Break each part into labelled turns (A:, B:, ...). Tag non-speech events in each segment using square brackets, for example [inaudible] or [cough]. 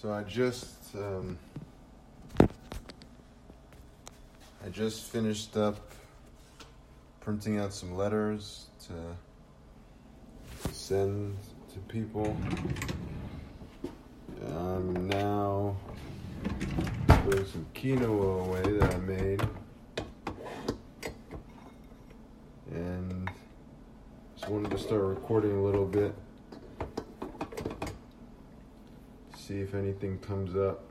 A: So I just um, I just finished up printing out some letters to send to people. I'm now putting some quinoa away that I made. And just wanted to start recording a little bit. See if anything comes up.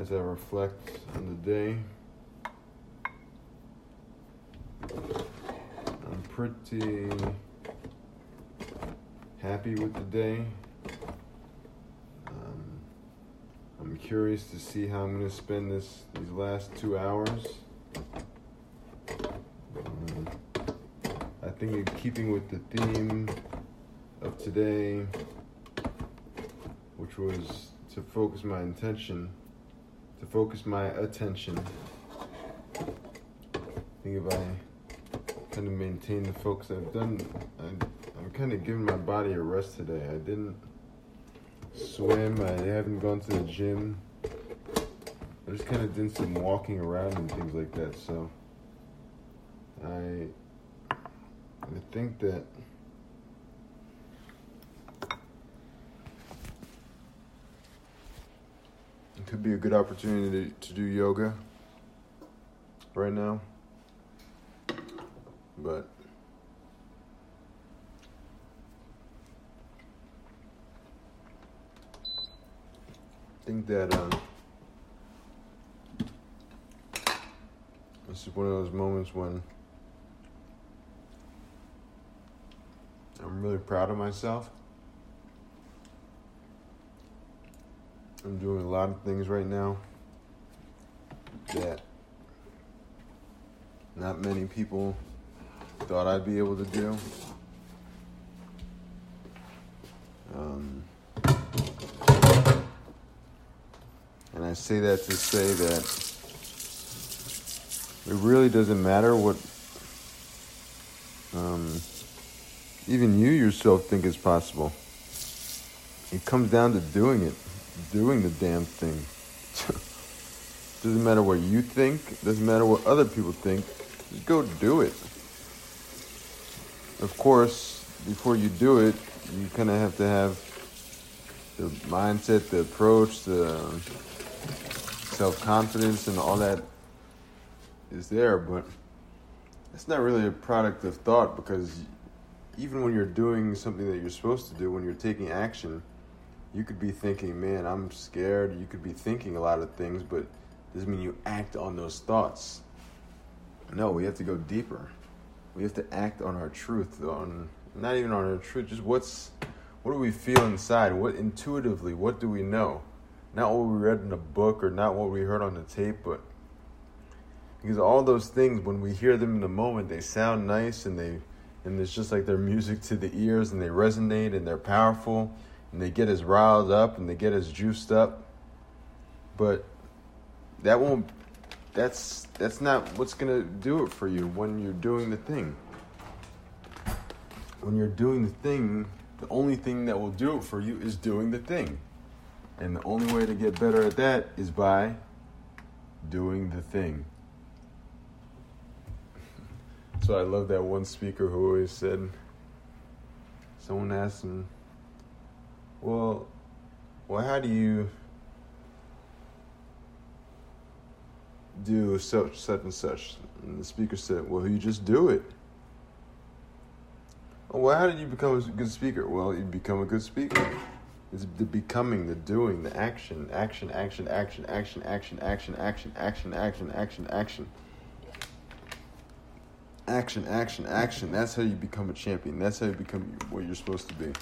A: As I reflect on the day. I'm pretty happy with the day. Um, I'm curious to see how I'm going to spend this these last two hours. Um, I think in keeping with the theme of today, which was to focus my intention, to focus my attention. I think if I kind of maintain the focus I've done, I, I'm kind of giving my body a rest today. I didn't swim, I haven't gone to the gym. I just kind of did some walking around and things like that. So I, I think that could be a good opportunity to, to do yoga right now. But I think that um, this is one of those moments when I'm really proud of myself. I'm doing a lot of things right now that not many people thought I'd be able to do. Um, and I say that to say that it really doesn't matter what um, even you yourself think is possible. It comes down to doing it doing the damn thing. [laughs] doesn't matter what you think, doesn't matter what other people think, just go do it. Of course, before you do it, you kind of have to have the mindset, the approach, the self confidence, and all that is there, but it's not really a product of thought because even when you're doing something that you're supposed to do, when you're taking action, you could be thinking, man, I'm scared. You could be thinking a lot of things, but doesn't mean you act on those thoughts. No, we have to go deeper. We have to act on our truth, on not even on our truth, just what's what do we feel inside? What intuitively, what do we know? Not what we read in a book or not what we heard on the tape, but because all those things when we hear them in the moment, they sound nice and they and it's just like they're music to the ears and they resonate and they're powerful and they get us riled up and they get us juiced up. But that won't that's that's not what's gonna do it for you when you're doing the thing. When you're doing the thing, the only thing that will do it for you is doing the thing. And the only way to get better at that is by doing the thing. [laughs] So I love that one speaker who always said, someone asked him, well, well, how do you do such, such and such? And the speaker said, well, you just do it. Well, how did you become a good speaker? Well, you become a good speaker. It's the becoming, the doing, the action, action, action, action, action, action, action, action, action, action, action, action. Action, action, action. That's how you become a champion. That's how you become what you're supposed to be.